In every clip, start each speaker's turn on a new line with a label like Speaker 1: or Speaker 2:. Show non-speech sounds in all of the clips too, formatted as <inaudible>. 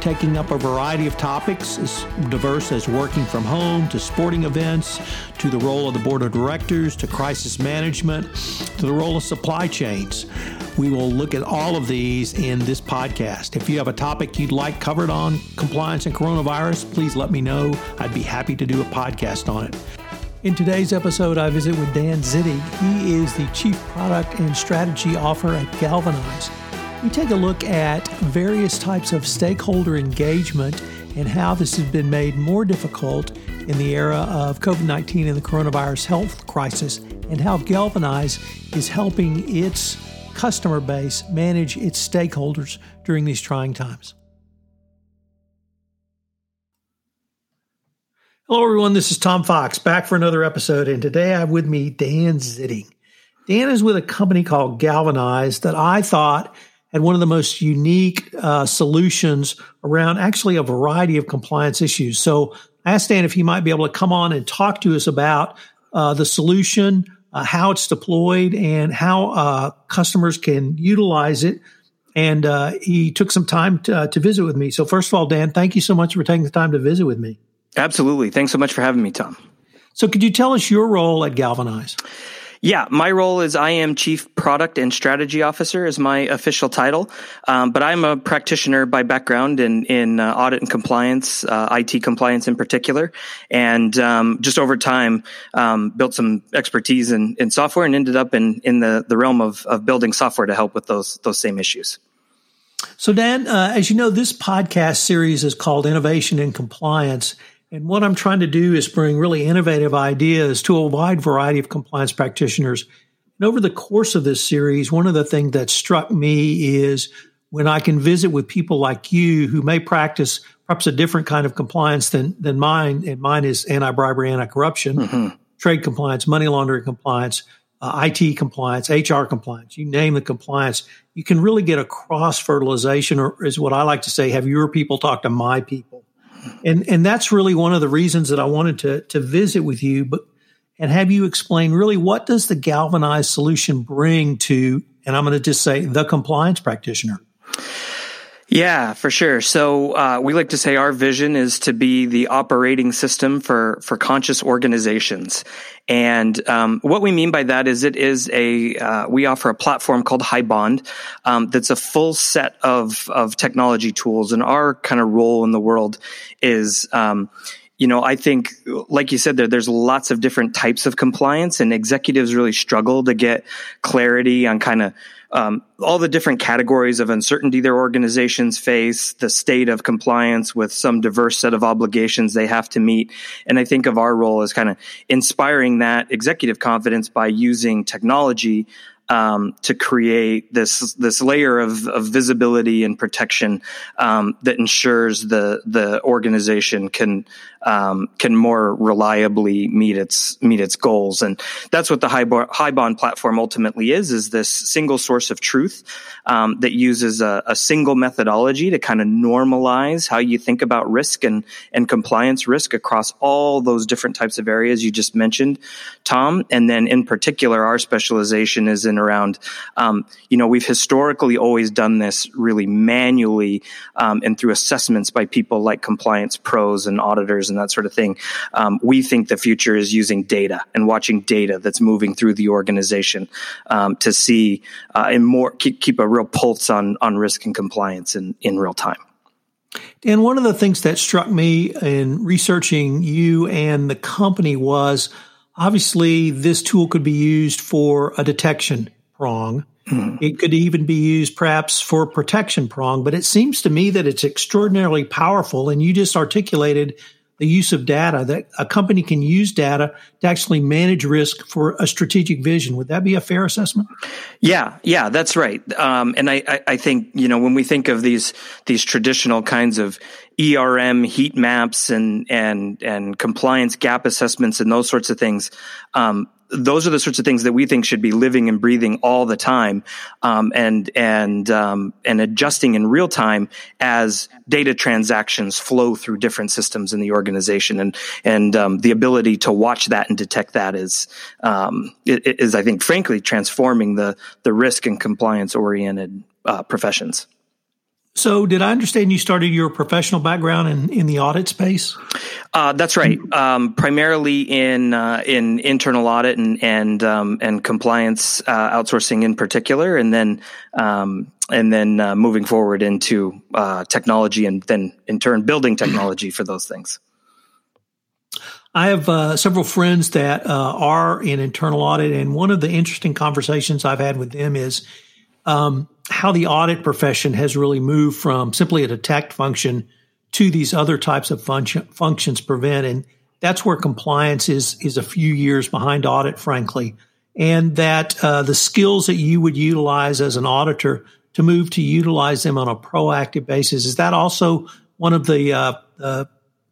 Speaker 1: taking up a variety of topics as diverse as working from home to sporting events to the role of the board of directors to crisis management to the role of supply chains. We will look at all of these in this podcast. If you have a topic you'd like covered on compliance and coronavirus, please let me know. I'd be happy to do a podcast on it. In today's episode, I visit with Dan Zitting. He is the Chief Product and Strategy Officer at Galvanize we take a look at various types of stakeholder engagement and how this has been made more difficult in the era of COVID 19 and the coronavirus health crisis, and how Galvanize is helping its customer base manage its stakeholders during these trying times. Hello, everyone. This is Tom Fox back for another episode, and today I have with me Dan Zitting. Dan is with a company called Galvanize that I thought had one of the most unique uh, solutions around actually a variety of compliance issues. So I asked Dan if he might be able to come on and talk to us about uh, the solution, uh, how it's deployed, and how uh, customers can utilize it. And uh, he took some time to, uh, to visit with me. So, first of all, Dan, thank you so much for taking the time to visit with me.
Speaker 2: Absolutely. Thanks so much for having me, Tom.
Speaker 1: So, could you tell us your role at Galvanize?
Speaker 2: Yeah, my role is I am Chief Product and Strategy Officer is my official title, um, but I'm a practitioner by background in in uh, audit and compliance, uh, IT compliance in particular, and um, just over time um, built some expertise in, in software and ended up in in the the realm of of building software to help with those those same issues.
Speaker 1: So, Dan, uh, as you know, this podcast series is called Innovation in Compliance. And what I'm trying to do is bring really innovative ideas to a wide variety of compliance practitioners. And over the course of this series, one of the things that struck me is when I can visit with people like you who may practice perhaps a different kind of compliance than, than mine, and mine is anti bribery, anti corruption, mm-hmm. trade compliance, money laundering compliance, uh, IT compliance, HR compliance, you name the compliance, you can really get a cross fertilization, or is what I like to say, have your people talk to my people and and that's really one of the reasons that I wanted to to visit with you, but and have you explain really what does the galvanized solution bring to, and I'm going to just say the compliance practitioner.
Speaker 2: Yeah, for sure. So uh, we like to say our vision is to be the operating system for for conscious organizations, and um, what we mean by that is it is a uh, we offer a platform called HighBond um, that's a full set of of technology tools, and our kind of role in the world is. Um, you know, I think, like you said, there, there's lots of different types of compliance and executives really struggle to get clarity on kind of um, all the different categories of uncertainty their organizations face, the state of compliance with some diverse set of obligations they have to meet. And I think of our role as kind of inspiring that executive confidence by using technology um, to create this this layer of, of visibility and protection um, that ensures the the organization can um, can more reliably meet its meet its goals, and that's what the HighBond platform ultimately is: is this single source of truth um, that uses a, a, single methodology to kind of normalize how you think about risk and and compliance risk across all those different types of areas you just mentioned, Tom. And then in particular, our specialization is in around, um, you know, we've historically always done this really manually um, and through assessments by people like compliance pros and auditors and that sort of thing. Um, we think the future is using data and watching data that's moving through the organization um, to see uh, and more keep, keep a real pulse on on risk and compliance in in real time.
Speaker 1: Dan, one of the things that struck me in researching you and the company was obviously this tool could be used for a detection prong. Mm-hmm. It could even be used perhaps for protection prong, but it seems to me that it's extraordinarily powerful. And you just articulated the use of data, that a company can use data to actually manage risk for a strategic vision. Would that be a fair assessment?
Speaker 2: Yeah, yeah, that's right. Um, and I, I, I, think you know when we think of these these traditional kinds of ERM heat maps and and and compliance gap assessments and those sorts of things, um, those are the sorts of things that we think should be living and breathing all the time, um, and and um, and adjusting in real time as data transactions flow through different systems in the organization, and and um, the ability to watch that and detect that is um, is I think frankly transforming the the risk and compliance oriented uh, professions.
Speaker 1: So, did I understand you started your professional background in, in the audit space?
Speaker 2: Uh, that's right. Um, primarily in uh, in internal audit and and um, and compliance uh, outsourcing in particular, and then um, and then uh, moving forward into uh, technology, and then in turn building technology for those things.
Speaker 1: I have uh, several friends that are in internal audit, and one of the interesting conversations I've had with them is um, how the audit profession has really moved from simply a detect function to these other types of function, functions prevent. And that's where compliance is, is a few years behind audit, frankly. And that uh, the skills that you would utilize as an auditor to move to utilize them on a proactive basis, is that also one of the uh, uh,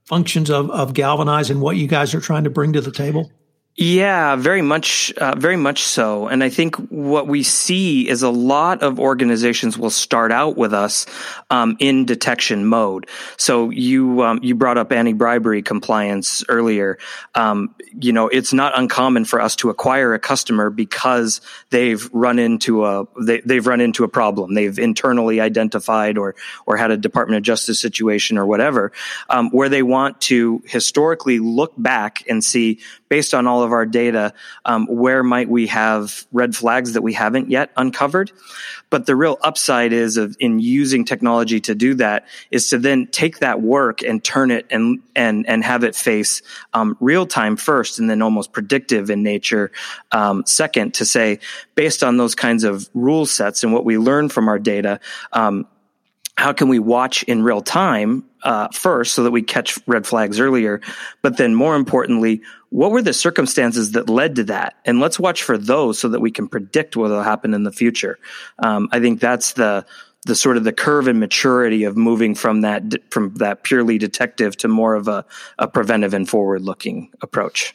Speaker 1: functions of, of Galvanize and what you guys are trying to bring to the table?
Speaker 2: Yeah, very much, uh, very much so. And I think what we see is a lot of organizations will start out with us um, in detection mode. So you um, you brought up anti bribery compliance earlier. Um, you know, it's not uncommon for us to acquire a customer because they've run into a they, they've run into a problem. They've internally identified or or had a Department of Justice situation or whatever, um, where they want to historically look back and see based on all of our data, um, where might we have red flags that we haven't yet uncovered? But the real upside is of in using technology to do that is to then take that work and turn it and and and have it face um, real time first, and then almost predictive in nature um, second. To say based on those kinds of rule sets and what we learn from our data. Um, how can we watch in real time uh, first so that we catch red flags earlier. But then more importantly what were the circumstances that led to that? And let's watch for those so that we can predict what will happen in the future. Um, i think that's the the sort of the curve and maturity of moving from that from that purely detective to more of a, a preventive and forward looking approach.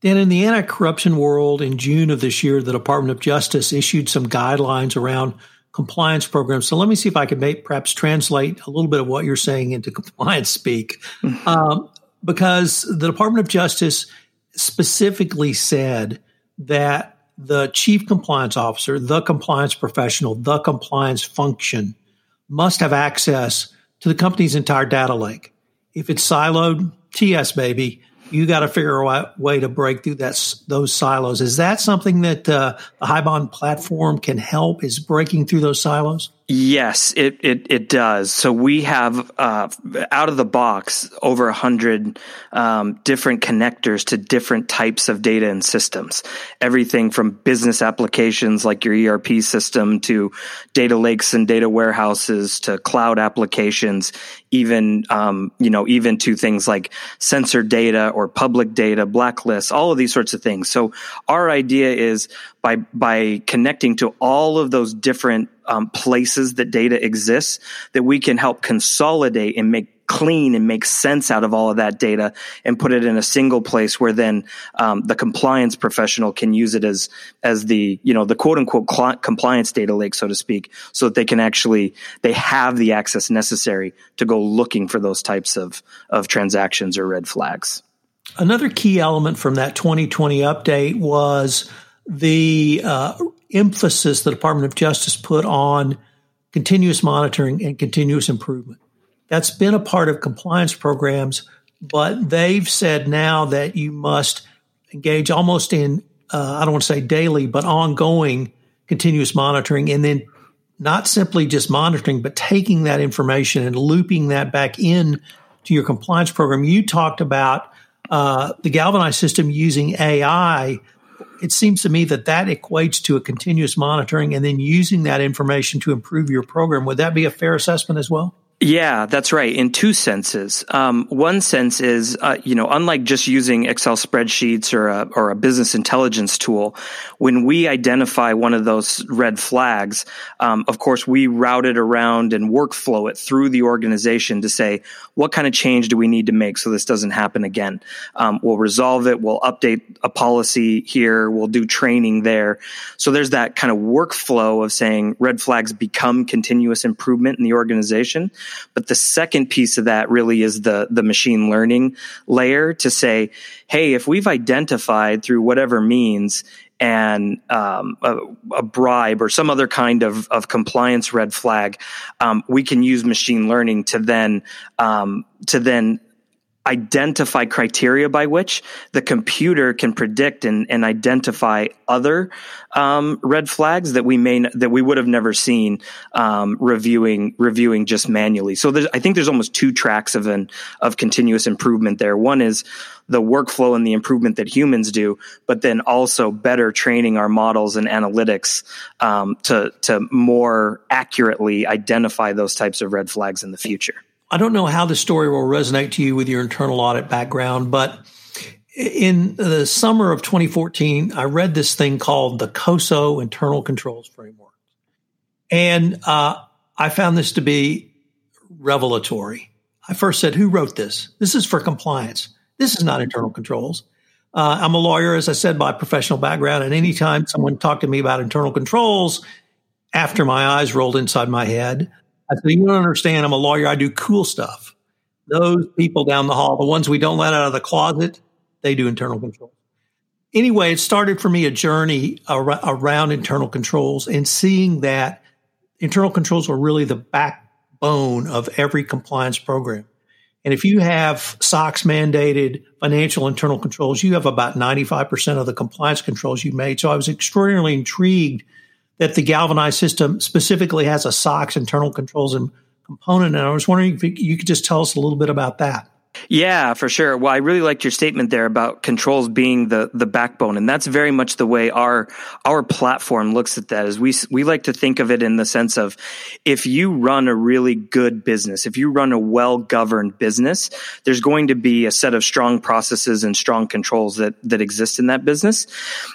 Speaker 1: Dan, in the anti corruption world, in June of this year, the Department of Justice issued some guidelines around compliance programs. So let me see if I can make, perhaps translate a little bit of what you're saying into compliance speak. <laughs> Um, because the Department of Justice specifically said that the chief compliance officer, the compliance professional, the compliance function must have access to the company's entire data lake. If it's siloed, TS baby, you got to figure out a way to break through that those silos. Is that something that uh, the HighBond platform can help? Is breaking through those silos?
Speaker 2: Yes, it, it, it does. So we have uh, out of the box over a hundred um, different connectors to different types of data and systems. Everything from business applications like your ERP system to data lakes and data warehouses to cloud applications, even um, you know even to things like sensor data or public data, blacklists, all of these sorts of things. So our idea is by by connecting to all of those different um, places that data exists, that we can help consolidate and make clean and make sense out of all of that data and put it in a single place where then um, the compliance professional can use it as as the you know the quote unquote cl- compliance data lake so to speak so that they can actually they have the access necessary to go looking for those types of of transactions or red flags.
Speaker 1: Another key element from that 2020 update was the uh, emphasis the Department of Justice put on continuous monitoring and continuous improvement. That's been a part of compliance programs, but they've said now that you must engage almost in, uh, I don't want to say daily, but ongoing continuous monitoring and then not simply just monitoring, but taking that information and looping that back in to your compliance program. You talked about uh, the Galvanize system using AI it seems to me that that equates to a continuous monitoring and then using that information to improve your program. Would that be a fair assessment as well?
Speaker 2: Yeah, that's right. In two senses. Um, one sense is, uh, you know, unlike just using Excel spreadsheets or a, or a business intelligence tool, when we identify one of those red flags, um, of course, we route it around and workflow it through the organization to say, what kind of change do we need to make so this doesn't happen again? Um, we'll resolve it. We'll update a policy here. We'll do training there. So there's that kind of workflow of saying red flags become continuous improvement in the organization. But the second piece of that really is the, the machine learning layer to say, hey, if we've identified through whatever means and um, a, a, bribe or some other kind of, of compliance red flag, um, we can use machine learning to then um, to then identify criteria by which the computer can predict and, and identify other um, red flags that we may that we would have never seen um, reviewing reviewing just manually. So I think there's almost two tracks of an of continuous improvement there. One is the workflow and the improvement that humans do, but then also better training our models and analytics um, to to more accurately identify those types of red flags in the future.
Speaker 1: I don't know how the story will resonate to you with your internal audit background, but in the summer of 2014, I read this thing called the COSO Internal Controls Framework. And uh, I found this to be revelatory. I first said, Who wrote this? This is for compliance. This is not internal controls. Uh, I'm a lawyer, as I said, by professional background. And anytime someone talked to me about internal controls, after my eyes rolled inside my head, I said, You don't understand. I'm a lawyer. I do cool stuff. Those people down the hall, the ones we don't let out of the closet, they do internal controls. Anyway, it started for me a journey ar- around internal controls and seeing that internal controls are really the backbone of every compliance program. And if you have SOX mandated financial internal controls, you have about 95% of the compliance controls you made. So I was extraordinarily intrigued that the galvanized system specifically has a SOX internal controls and component. And I was wondering if you could just tell us a little bit about that.
Speaker 2: Yeah, for sure. Well, I really liked your statement there about controls being the the backbone, and that's very much the way our our platform looks at that. Is we we like to think of it in the sense of if you run a really good business, if you run a well governed business, there's going to be a set of strong processes and strong controls that that exist in that business,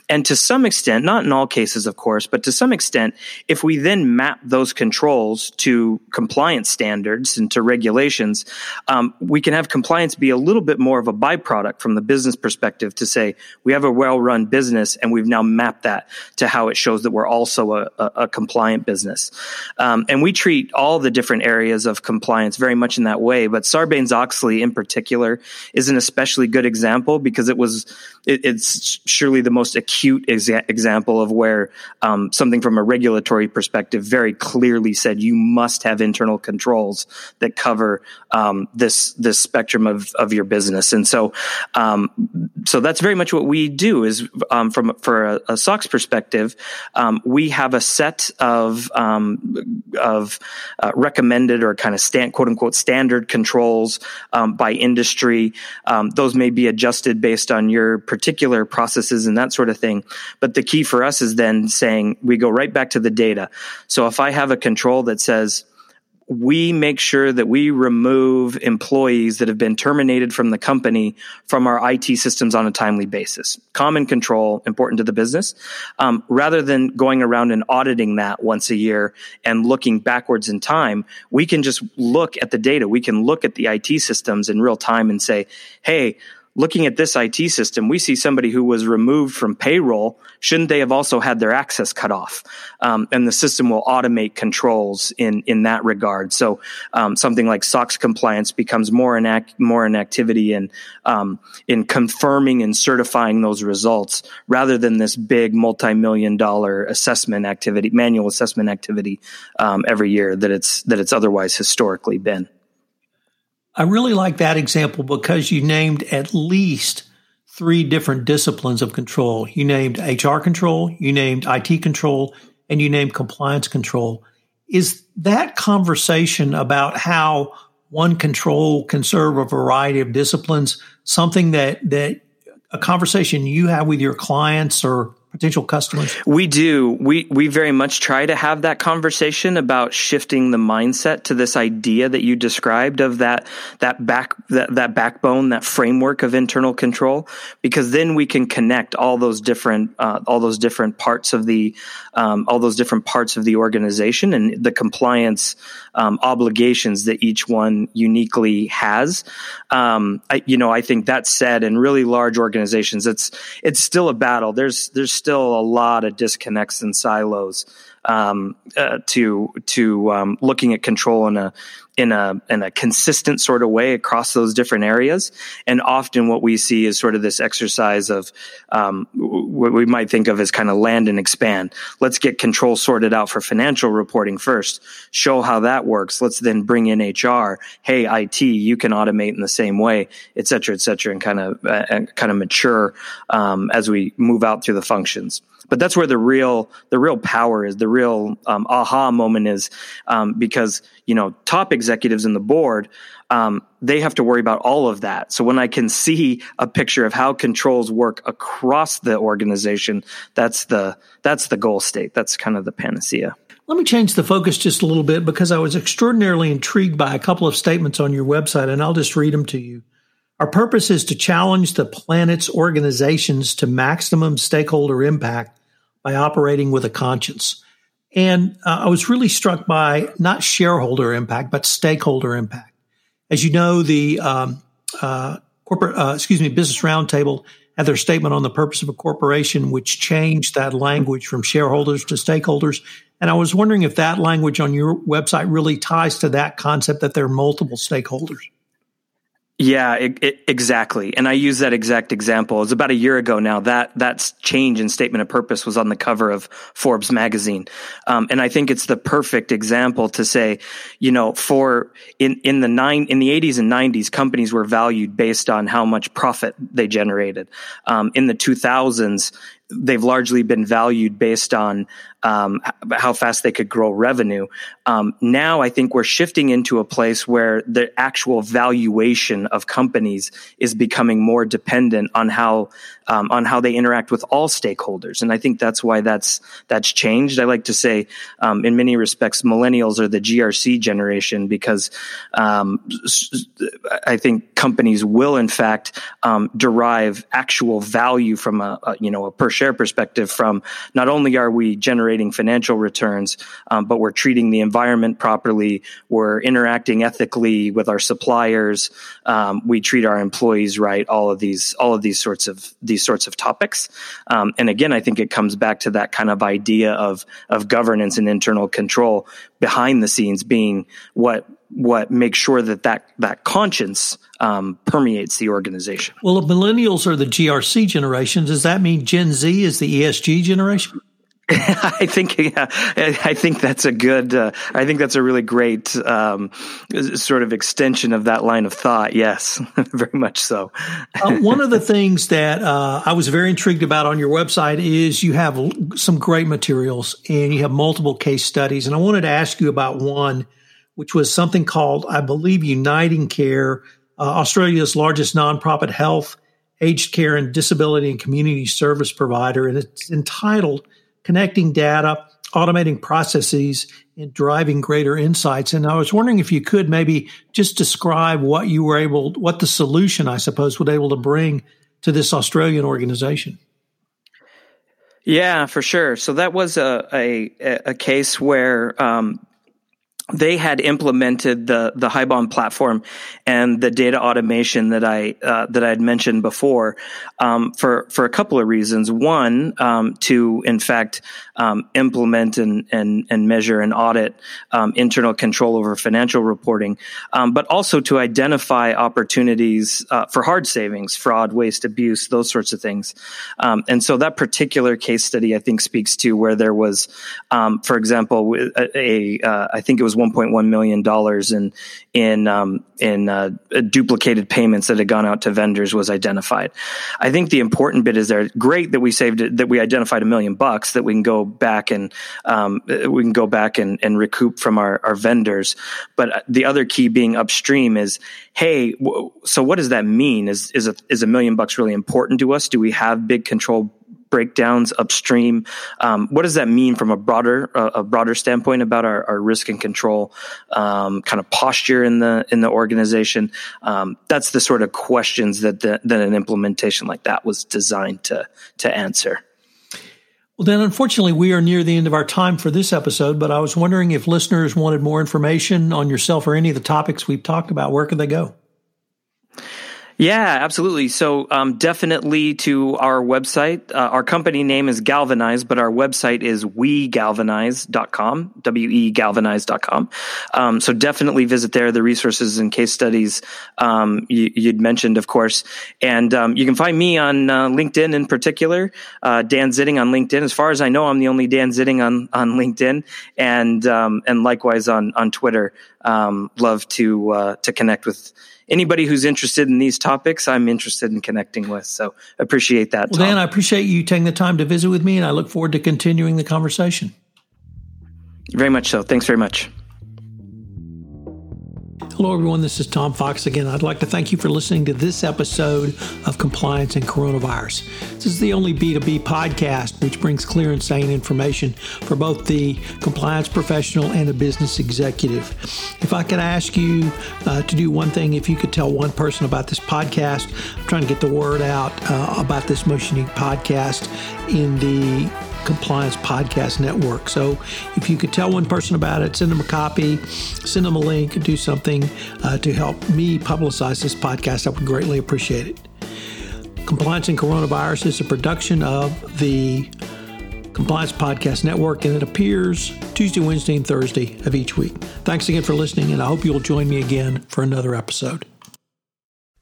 Speaker 2: and to some extent, not in all cases, of course, but to some extent, if we then map those controls to compliance standards and to regulations, um, we can have compliance compliance be a little bit more of a byproduct from the business perspective to say we have a well-run business and we've now mapped that to how it shows that we're also a, a, a compliant business. Um, and we treat all the different areas of compliance very much in that way. But Sarbanes-Oxley in particular is an especially good example because it was it, it's surely the most acute exa- example of where um, something from a regulatory perspective very clearly said you must have internal controls that cover um, this this spectrum of, of your business. And so, um, so that's very much what we do is, um, from, for a, a SOX perspective, um, we have a set of, um, of, uh, recommended or kind of stand, quote unquote, standard controls, um, by industry. Um, those may be adjusted based on your particular processes and that sort of thing. But the key for us is then saying we go right back to the data. So if I have a control that says, we make sure that we remove employees that have been terminated from the company from our IT systems on a timely basis. Common control, important to the business, um, rather than going around and auditing that once a year and looking backwards in time. We can just look at the data. We can look at the IT systems in real time and say, "Hey, looking at this IT system, we see somebody who was removed from payroll. Shouldn't they have also had their access cut off? Um, and the system will automate controls in in that regard. So um, something like SOX compliance becomes more an act, more an activity in um, in confirming and certifying those results rather than this big multi million dollar assessment activity, manual assessment activity um, every year that it's that it's otherwise historically been.
Speaker 1: I really like that example because you named at least three different disciplines of control. You named HR control, you named IT control, and you named compliance control. Is that conversation about how one control can serve a variety of disciplines something that that a conversation you have with your clients or potential customers?
Speaker 2: We do. We we very much try to have that conversation about shifting the mindset to this idea that you described of that that back that, that backbone, that framework of internal control, because then we can connect all those different uh, all those different parts of the um, all those different parts of the organization and the compliance um, obligations that each one uniquely has. Um, I, you know, I think that said, in really large organizations, it's it's still a battle. There's there's still a lot of disconnects and silos um, uh, to to um, looking at control in a in a in a consistent sort of way across those different areas. And often, what we see is sort of this exercise of um, what we might think of as kind of land and expand. Let's get control sorted out for financial reporting first. Show how that works. Let's then bring in HR. Hey, IT, you can automate in the same way, et cetera, et cetera, and kind of uh, kind of mature um, as we move out through the functions but that's where the real the real power is the real um, aha moment is um, because you know top executives in the board um, they have to worry about all of that. So when i can see a picture of how controls work across the organization that's the that's the goal state. That's kind of the panacea.
Speaker 1: Let me change the focus just a little bit because i was extraordinarily intrigued by a couple of statements on your website and i'll just read them to you. Our purpose is to challenge the planet's organizations to maximum stakeholder impact by operating with a conscience. And uh, I was really struck by not shareholder impact, but stakeholder impact. As you know, the um, uh, corporate, uh, excuse me, Business Roundtable had their statement on the purpose of a corporation, which changed that language from shareholders to stakeholders. And I was wondering if that language on your website really ties to that concept that there are multiple stakeholders.
Speaker 2: Yeah, it, it, exactly. And I use that exact example. It was about a year ago now. That that change in statement of purpose was on the cover of Forbes magazine, um, and I think it's the perfect example to say, you know, for in in the nine in the eighties and nineties, companies were valued based on how much profit they generated. Um, in the two thousands, they've largely been valued based on um, how fast they could grow revenue. Um, now, I think we're shifting into a place where the actual valuation of companies is becoming more dependent on how um, on how they interact with all stakeholders, and I think that's why that's that's changed. I like to say, um, in many respects, millennials are the GRC generation because um, I think companies will, in fact, um, derive actual value from a, a you know a per share perspective from not only are we generating financial returns, um, but we're treating the environment properly, we're interacting ethically with our suppliers, um, we treat our employees right. All of these, all of these sorts of these sorts of topics. Um, and again, I think it comes back to that kind of idea of of governance and internal control behind the scenes being what what makes sure that that that conscience um, permeates the organization.
Speaker 1: Well, if millennials are the GRC generation, does that mean Gen Z is the ESG generation? <laughs>
Speaker 2: I think yeah, I think that's a good. Uh, I think that's a really great um, sort of extension of that line of thought. Yes, <laughs> very much so.
Speaker 1: uh, one of the things that uh, I was very intrigued about on your website is you have some great materials and you have multiple case studies. And I wanted to ask you about one, which was something called, I believe, Uniting Care, uh, Australia's largest nonprofit health, aged care, and disability and community service provider, and it's entitled connecting data, automating processes, and driving greater insights. And I was wondering if you could maybe just describe what you were able, what the solution, I suppose, would able to bring to this Australian organization.
Speaker 2: Yeah, for sure. So that was a a, a case where um, they had implemented the the HighBond platform and the data automation that I uh, that I had mentioned before um, for for a couple of reasons. One, um, to in fact um, implement and and and measure and audit um, internal control over financial reporting, um, but also to identify opportunities uh, for hard savings, fraud, waste, abuse, those sorts of things. Um, and so that particular case study, I think, speaks to where there was, for example, a, uh, I think it was 1.1 million dollars in in um, in uh, duplicated payments that had gone out to vendors was identified. I think the important bit is there. Great that we saved that we identified a million bucks that we can go back and um, we can go back and, and recoup from our, our vendors. But the other key being upstream is, hey, so what does that mean? Is is a is a million bucks really important to us? Do we have big control breakdowns upstream. Um, what does that mean from a broader uh, a broader standpoint about our, our risk and control um, kind of posture in the in the organization? Um, that's the sort of questions that the, that an implementation like that was designed to to answer.
Speaker 1: Well, then, unfortunately, we are near the end of our time for this episode, but I was wondering if listeners wanted more information on yourself or any of the topics we've talked about, where could they go?
Speaker 2: Yeah, absolutely. So um, definitely to our website. Uh, our company name is Galvanize, but our website is wegalvanize.com, W-E galvanize.com. Um, so definitely visit there. The resources and case studies um, you, would mentioned, of course. And um, you can find me on uh, LinkedIn in particular, uh, Dan Zitting on LinkedIn. As far as I know, I'm the only Dan Zitting on, on LinkedIn and, um, and likewise on, on Twitter. Um, love to, uh, to connect with anybody who's interested in these topics, I'm interested in connecting with. So appreciate that.
Speaker 1: Well, Tom. Dan, I appreciate you taking the time to visit with me, and I look forward to continuing the conversation.
Speaker 2: Very much so. Thanks very much.
Speaker 1: Hello, everyone. This is Tom Fox again. I'd like to thank you for listening to this episode of Compliance and Coronavirus. This is the only B2B podcast which brings clear and sane information for both the compliance professional and the business executive. If I could ask you uh, to do one thing, if you could tell one person about this podcast, I'm trying to get the word out uh, about this most unique podcast in the Compliance Podcast Network. So if you could tell one person about it, send them a copy, send them a link, do something uh, to help me publicize this podcast, I would greatly appreciate it. Compliance and Coronavirus is a production of the Compliance Podcast Network, and it appears Tuesday, Wednesday, and Thursday of each week. Thanks again for listening, and I hope you'll join me again for another episode.